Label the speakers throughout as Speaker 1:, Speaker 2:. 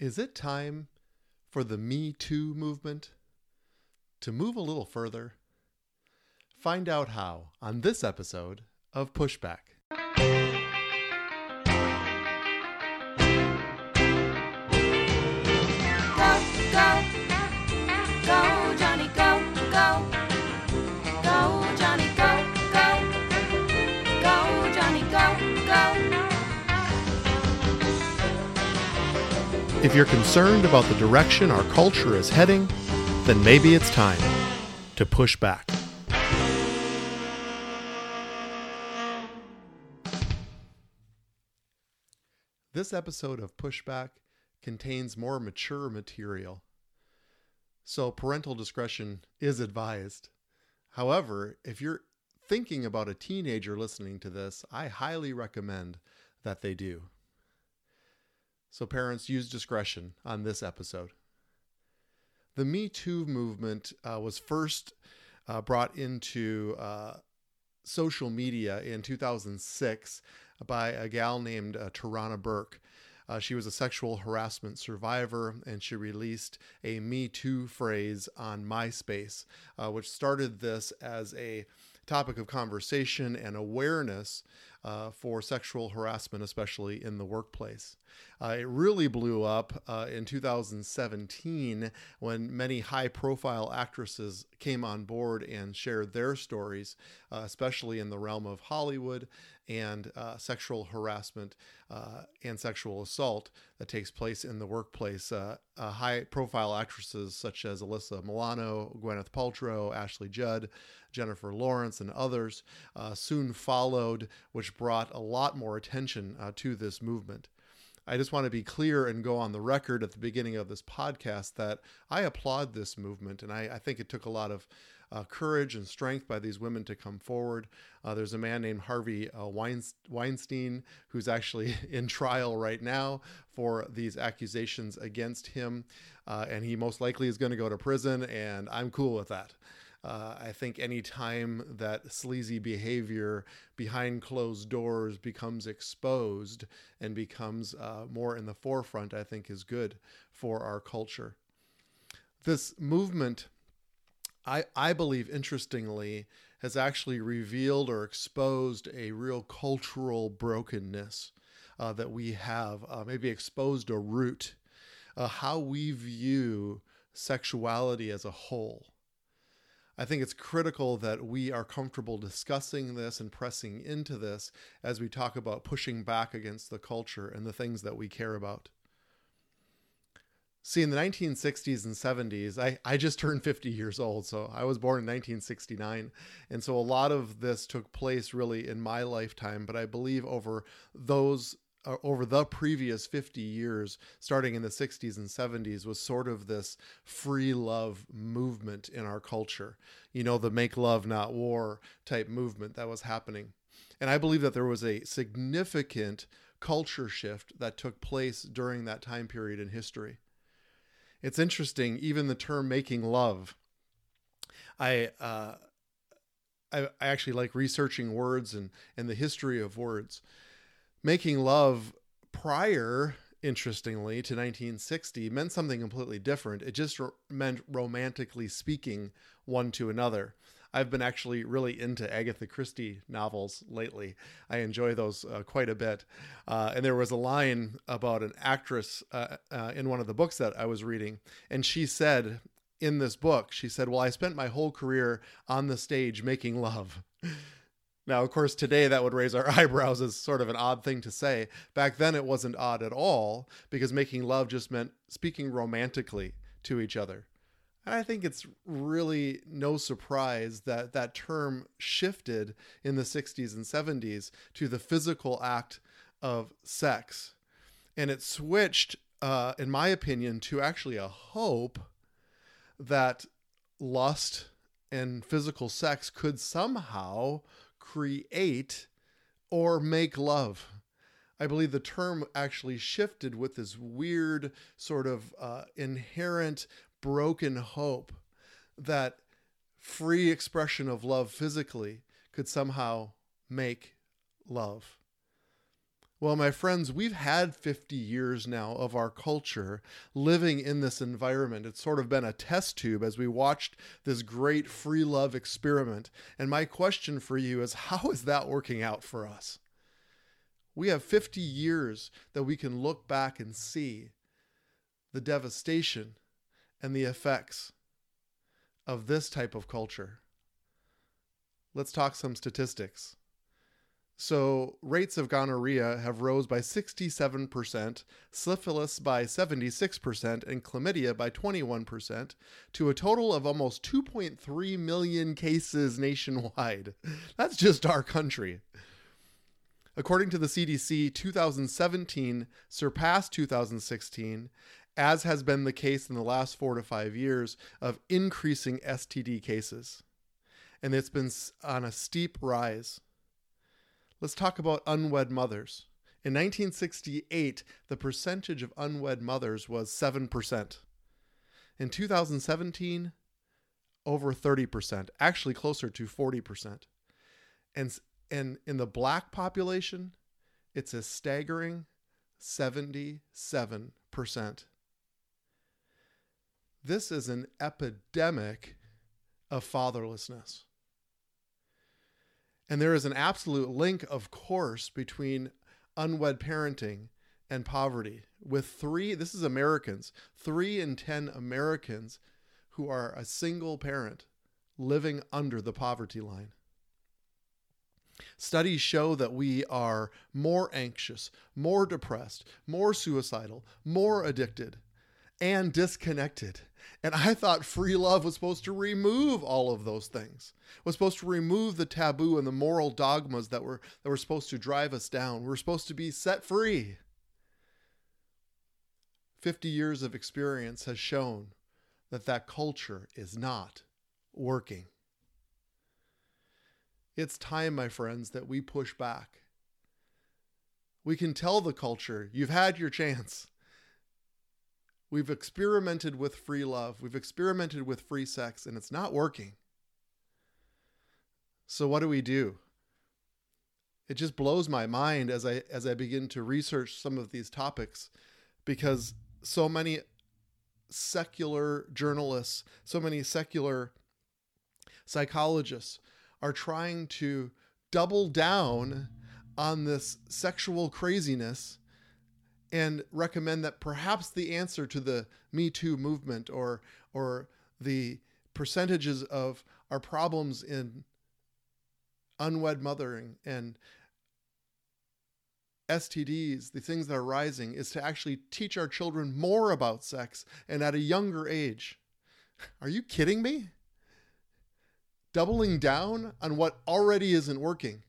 Speaker 1: Is it time for the Me Too movement to move a little further? Find out how on this episode of Pushback. If you're concerned about the direction our culture is heading, then maybe it's time to push back. This episode of Pushback contains more mature material, so parental discretion is advised. However, if you're thinking about a teenager listening to this, I highly recommend that they do. So, parents, use discretion on this episode. The Me Too movement uh, was first uh, brought into uh, social media in 2006 by a gal named uh, Tarana Burke. Uh, she was a sexual harassment survivor, and she released a Me Too phrase on MySpace, uh, which started this as a topic of conversation and awareness uh, for sexual harassment, especially in the workplace. Uh, it really blew up uh, in 2017 when many high profile actresses came on board and shared their stories, uh, especially in the realm of Hollywood and uh, sexual harassment uh, and sexual assault that takes place in the workplace. Uh, uh, high profile actresses such as Alyssa Milano, Gwyneth Paltrow, Ashley Judd, Jennifer Lawrence, and others uh, soon followed, which brought a lot more attention uh, to this movement. I just want to be clear and go on the record at the beginning of this podcast that I applaud this movement, and I, I think it took a lot of uh, courage and strength by these women to come forward. Uh, there's a man named Harvey uh, Weinstein who's actually in trial right now for these accusations against him, uh, and he most likely is going to go to prison, and I'm cool with that. Uh, I think any time that sleazy behavior behind closed doors becomes exposed and becomes uh, more in the forefront, I think is good for our culture. This movement, I, I believe, interestingly, has actually revealed or exposed a real cultural brokenness uh, that we have, uh, maybe exposed a root, uh, how we view sexuality as a whole. I think it's critical that we are comfortable discussing this and pressing into this as we talk about pushing back against the culture and the things that we care about. See, in the 1960s and 70s, I, I just turned 50 years old. So I was born in 1969. And so a lot of this took place really in my lifetime. But I believe over those uh, over the previous 50 years, starting in the 60s and 70s, was sort of this free love movement in our culture. You know, the make love, not war type movement that was happening. And I believe that there was a significant culture shift that took place during that time period in history. It's interesting, even the term making love. I, uh, I, I actually like researching words and, and the history of words making love prior interestingly to 1960 meant something completely different it just ro- meant romantically speaking one to another i've been actually really into agatha christie novels lately i enjoy those uh, quite a bit uh, and there was a line about an actress uh, uh in one of the books that i was reading and she said in this book she said well i spent my whole career on the stage making love Now, of course, today that would raise our eyebrows as sort of an odd thing to say. Back then, it wasn't odd at all because making love just meant speaking romantically to each other. And I think it's really no surprise that that term shifted in the 60s and 70s to the physical act of sex. And it switched, uh, in my opinion, to actually a hope that lust and physical sex could somehow create or make love. I believe the term actually shifted with this weird sort of uh, inherent broken hope that free expression of love physically could somehow make love. Well, my friends, we've had 50 years now of our culture living in this environment. It's sort of been a test tube as we watched this great free love experiment. And my question for you is how is that working out for us? We have 50 years that we can look back and see the devastation and the effects of this type of culture. Let's talk some statistics. So, rates of gonorrhea have rose by 67%, syphilis by 76%, and chlamydia by 21% to a total of almost 2.3 million cases nationwide. That's just our country. According to the CDC, 2017 surpassed 2016, as has been the case in the last four to five years of increasing STD cases. And it's been on a steep rise. Let's talk about unwed mothers. In 1968, the percentage of unwed mothers was 7%. In 2017, over 30%, actually closer to 40%. And, and in the black population, it's a staggering 77%. This is an epidemic of fatherlessness. And there is an absolute link, of course, between unwed parenting and poverty. With three, this is Americans, three in 10 Americans who are a single parent living under the poverty line. Studies show that we are more anxious, more depressed, more suicidal, more addicted, and disconnected. And I thought free love was supposed to remove all of those things. Was supposed to remove the taboo and the moral dogmas that were that were supposed to drive us down. We're supposed to be set free. 50 years of experience has shown that that culture is not working. It's time, my friends, that we push back. We can tell the culture, you've had your chance. We've experimented with free love. We've experimented with free sex, and it's not working. So what do we do? It just blows my mind as I as I begin to research some of these topics because so many secular journalists, so many secular psychologists are trying to double down on this sexual craziness and recommend that perhaps the answer to the Me Too movement or or the percentages of our problems in unwed mothering and STDs, the things that are rising, is to actually teach our children more about sex and at a younger age. Are you kidding me? Doubling down on what already isn't working.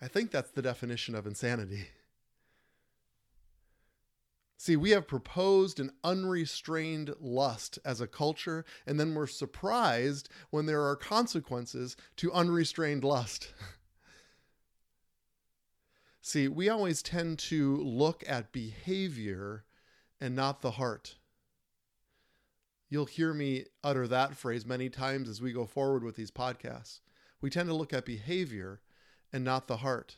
Speaker 1: I think that's the definition of insanity. See, we have proposed an unrestrained lust as a culture, and then we're surprised when there are consequences to unrestrained lust. See, we always tend to look at behavior and not the heart. You'll hear me utter that phrase many times as we go forward with these podcasts. We tend to look at behavior and not the heart.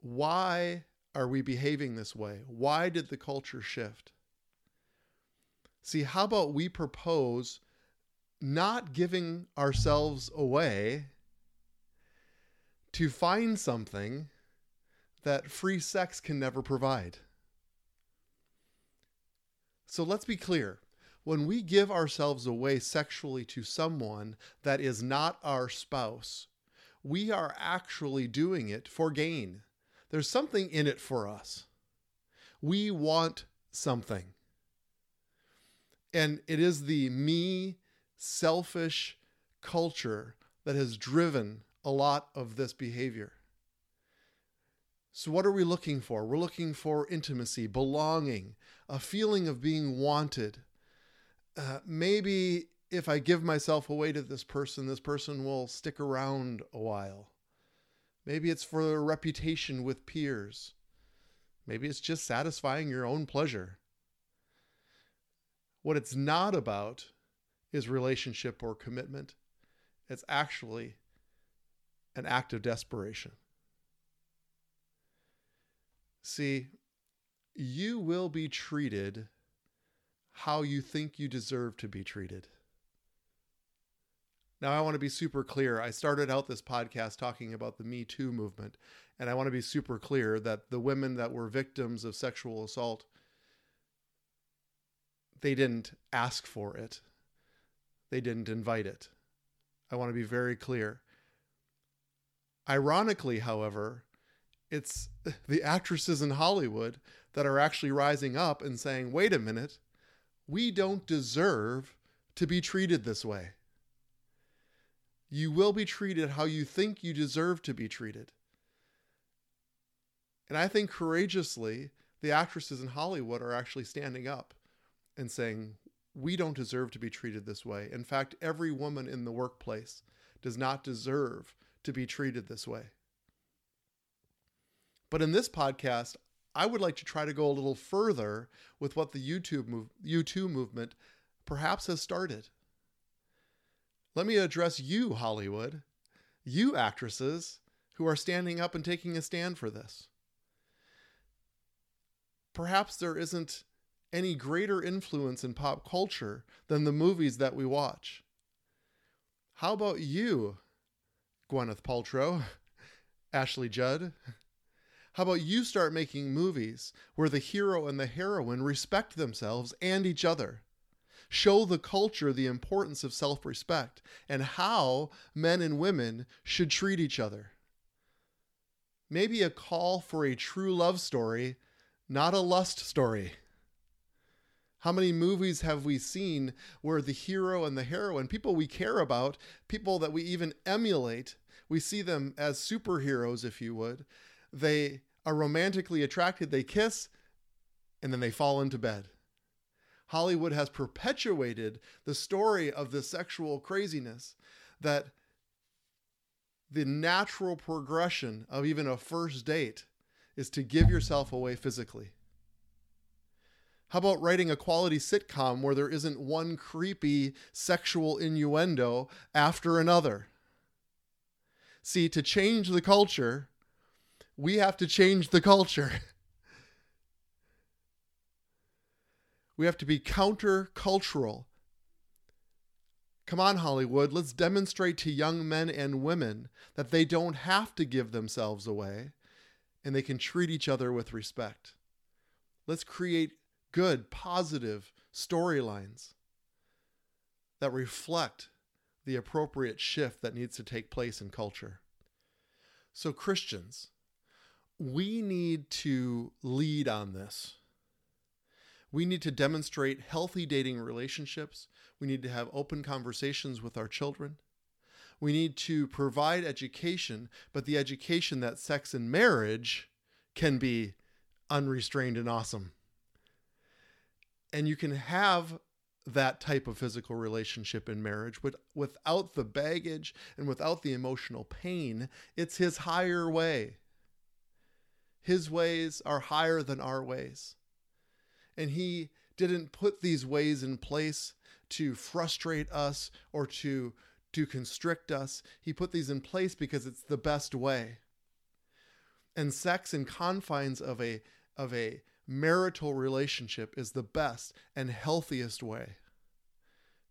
Speaker 1: Why are we behaving this way? Why did the culture shift? See, how about we propose not giving ourselves away to find something that free sex can never provide? So let's be clear. When we give ourselves away sexually to someone that is not our spouse, we are actually doing it for gain there's something in it for us. We want something. And it is the me, selfish culture that has driven a lot of this behavior. So, what are we looking for? We're looking for intimacy, belonging, a feeling of being wanted. Uh, maybe if I give myself away to this person, this person will stick around a while. Maybe it's for a reputation with peers. Maybe it's just satisfying your own pleasure. What it's not about is relationship or commitment. It's actually an act of desperation. See, you will be treated how you think you deserve to be treated. Now, I want to be super clear. I started out this podcast talking about the Me Too movement, and I want to be super clear that the women that were victims of sexual assault they didn't ask for it. They didn't invite it. I want to be very clear. Ironically, however, it's the actresses in Hollywood that are actually rising up and saying, wait a minute, we don't deserve to be treated this way. You will be treated how you think you deserve to be treated. And I think courageously, the actresses in Hollywood are actually standing up and saying, we don't deserve to be treated this way. In fact, every woman in the workplace does not deserve to be treated this way. But in this podcast, I would like to try to go a little further with what the YouTube move, U2 movement perhaps has started. Let me address you, Hollywood, you actresses who are standing up and taking a stand for this. Perhaps there isn't any greater influence in pop culture than the movies that we watch. How about you, Gwyneth Paltrow, Ashley Judd? How about you start making movies where the hero and the heroine respect themselves and each other? Show the culture the importance of self respect and how men and women should treat each other. Maybe a call for a true love story, not a lust story. How many movies have we seen where the hero and the heroine, people we care about, people that we even emulate, we see them as superheroes, if you would, they are romantically attracted, they kiss, and then they fall into bed. Hollywood has perpetuated the story of the sexual craziness that the natural progression of even a first date is to give yourself away physically. How about writing a quality sitcom where there isn't one creepy sexual innuendo after another? See, to change the culture, we have to change the culture. we have to be countercultural. Come on, Hollywood, let's demonstrate to young men and women that they don't have to give themselves away and they can treat each other with respect. Let's create good, positive storylines that reflect the appropriate shift that needs to take place in culture. So, Christians, we need to lead on this. We need to demonstrate healthy dating relationships. We need to have open conversations with our children. We need to provide education, but the education that sex and marriage can be unrestrained and awesome. And you can have that type of physical relationship in marriage with, without the baggage and without the emotional pain. It's his higher way. His ways are higher than our ways. And he didn't put these ways in place to frustrate us or to to constrict us. He put these in place because it's the best way. And sex in confines of a of a marital relationship is the best and healthiest way.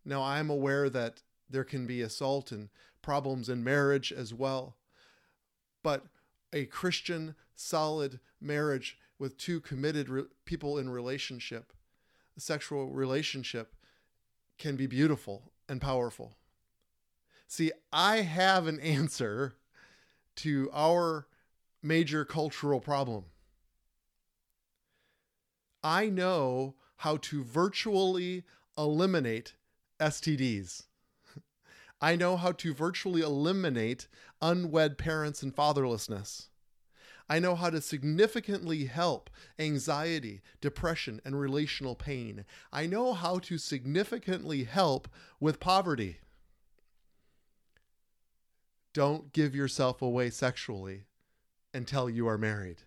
Speaker 1: Now I'm aware that there can be assault and problems in marriage as well. But a Christian solid marriage with two committed re- people in relationship, a sexual relationship can be beautiful and powerful. See, I have an answer to our major cultural problem. I know how to virtually eliminate STDs. I know how to virtually eliminate unwed parents and fatherlessness. I know how to significantly help anxiety, depression, and relational pain. I know how to significantly help with poverty. Don't give yourself away sexually until you are married.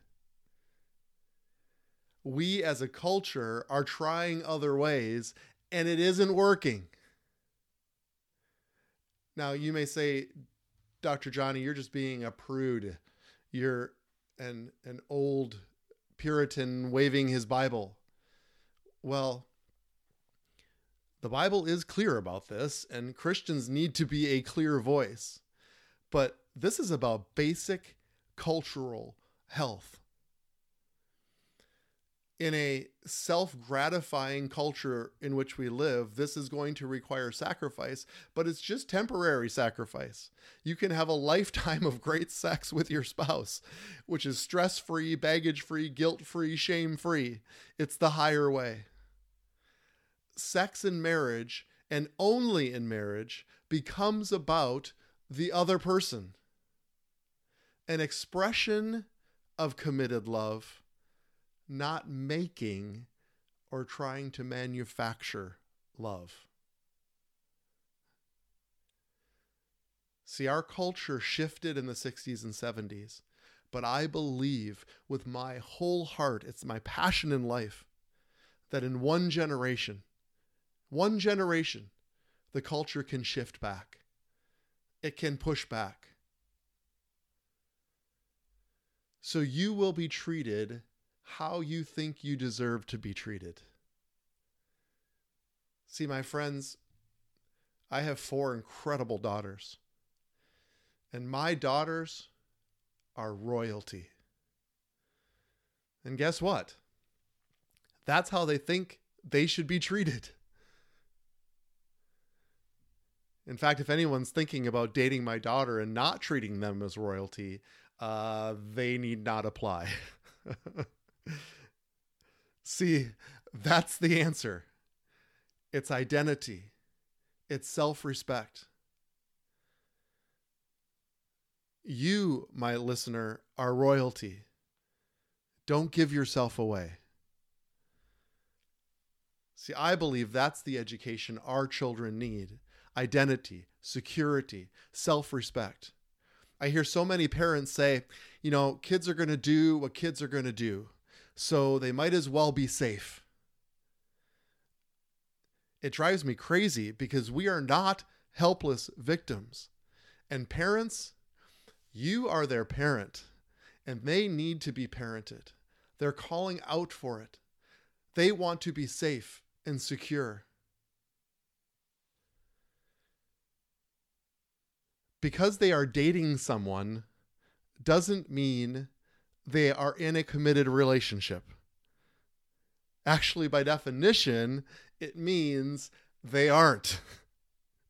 Speaker 1: We as a culture are trying other ways and it isn't working. Now, you may say, Dr. Johnny, you're just being a prude. You're an an old Puritan waving his Bible. Well, the Bible is clear about this, and Christians need to be a clear voice. But this is about basic cultural health. In a self gratifying culture in which we live, this is going to require sacrifice, but it's just temporary sacrifice. You can have a lifetime of great sex with your spouse, which is stress free, baggage free, guilt free, shame free. It's the higher way. Sex in marriage, and only in marriage, becomes about the other person an expression of committed love, not making or trying to manufacture love. See, our culture shifted in the 60s and 70s, but I believe with my whole heart, it's my passion in life, that in one generation, one generation, the culture can shift back. It can push back. So you will be treated how you think you deserve to be treated. See, my friends, I have four incredible daughters, and my daughters are royalty. And guess what? That's how they think they should be treated. In fact, if anyone's thinking about dating my daughter and not treating them as royalty, uh, they need not apply. See, that's the answer. It's identity, it's self respect. You, my listener, are royalty. Don't give yourself away. See, I believe that's the education our children need identity, security, self respect. I hear so many parents say, you know, kids are going to do what kids are going to do, so they might as well be safe. It drives me crazy because we are not helpless victims. And parents, you are their parent, and they need to be parented. They're calling out for it. They want to be safe and secure. because they are dating someone doesn't mean they are in a committed relationship. Actually, by definition, it means they aren't.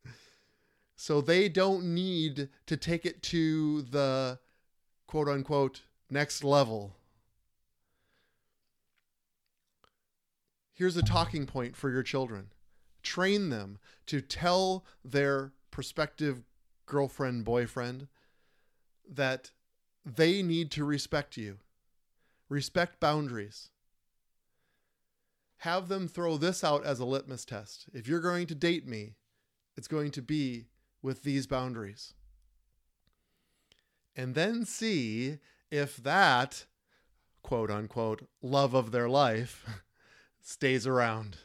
Speaker 1: so they don't need to take it to the quote unquote next level. Here's a talking point for your children train them to tell their prospective girlfriend, boyfriend, that they need to respect you, respect boundaries. Have them throw this out as a litmus test. If you're going to date me, it's going to be with these boundaries. And then see if that quote unquote love of their life stays around.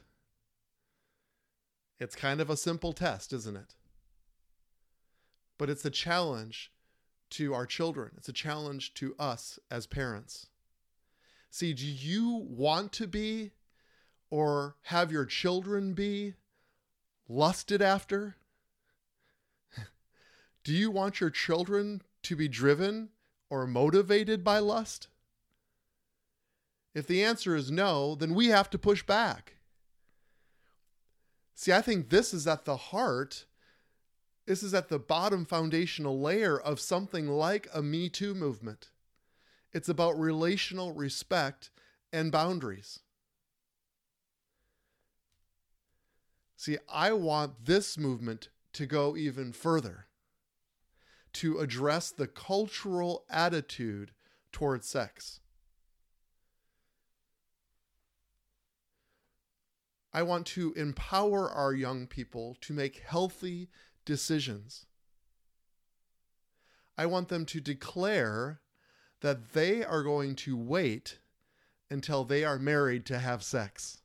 Speaker 1: It's kind of a simple test, isn't it? but it's a challenge to our children. It's a challenge to us as parents. See, do you want to be or have your children be lusted after? do you want your children to be driven or motivated by lust? If the answer is no, then we have to push back. See, I think this is at the heart this is at the bottom foundational layer of something like a Me Too movement. It's about relational respect and boundaries. See, I want this movement to go even further, to address the cultural attitude toward sex. I want to empower our young people to make healthy decisions. I want them to declare that they are going to wait until they are married to have sex.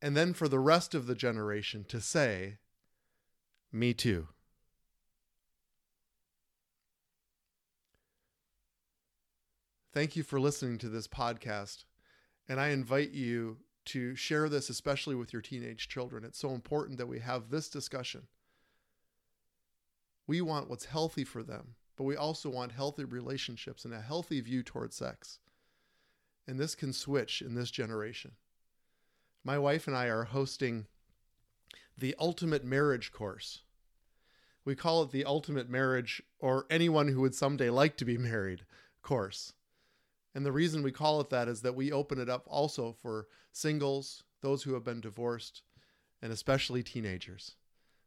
Speaker 1: And then for the rest of the generation to say, Me too. Thank you for listening to this podcast, and I invite you to share this, especially with your teenage children. It's so important that we have this discussion. We want what's healthy for them, but we also want healthy relationships and a healthy view towards sex. And this can switch in this generation. My wife and I are hosting the Ultimate Marriage Course. We call it the Ultimate Marriage or anyone who would someday like to be married course. And the reason we call it that is that we open it up also for singles, those who have been divorced, and especially teenagers.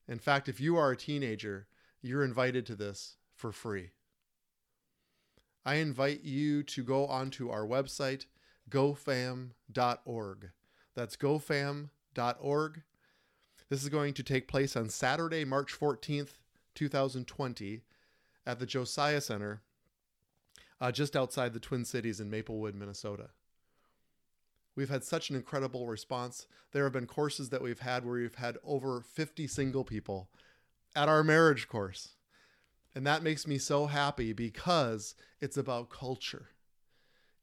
Speaker 1: In fact, if you are a teenager, you're invited to this for free. I invite you to go onto our website, gofam.org. That's gofam.org. This is going to take place on Saturday, March 14th, 2020, at the Josiah Center, uh, just outside the Twin Cities in Maplewood, Minnesota. We've had such an incredible response. There have been courses that we've had where we've had over 50 single people at our marriage course. And that makes me so happy because it's about culture.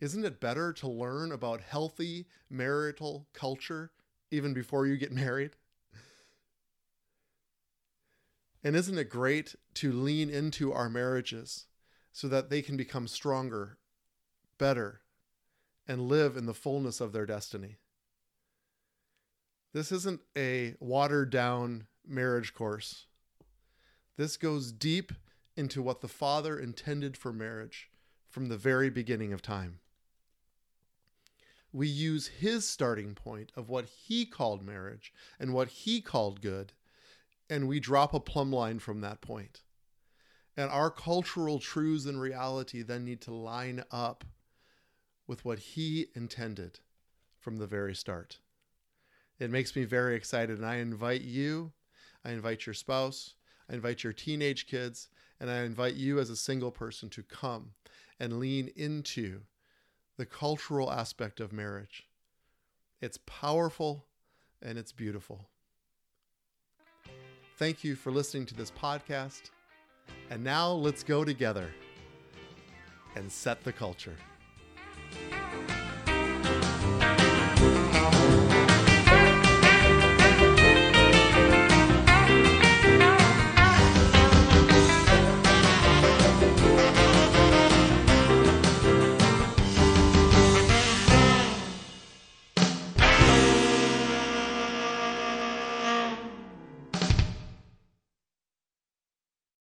Speaker 1: Isn't it better to learn about healthy marital culture even before you get married? And isn't it great to lean into our marriages so that they can become stronger, better, and live in the fullness of their destiny? This isn't a watered down marriage course. This goes deep into what the Father intended for marriage from the very beginning of time. We use his starting point of what he called marriage and what he called good, and we drop a plumb line from that point. And our cultural truths and reality then need to line up with what he intended from the very start. It makes me very excited, and I invite you, I invite your spouse, I invite your teenage kids, and I invite you as a single person to come and lean into the cultural aspect of marriage. It's powerful and it's beautiful. Thank you for listening to this podcast. And now let's go together and set the culture.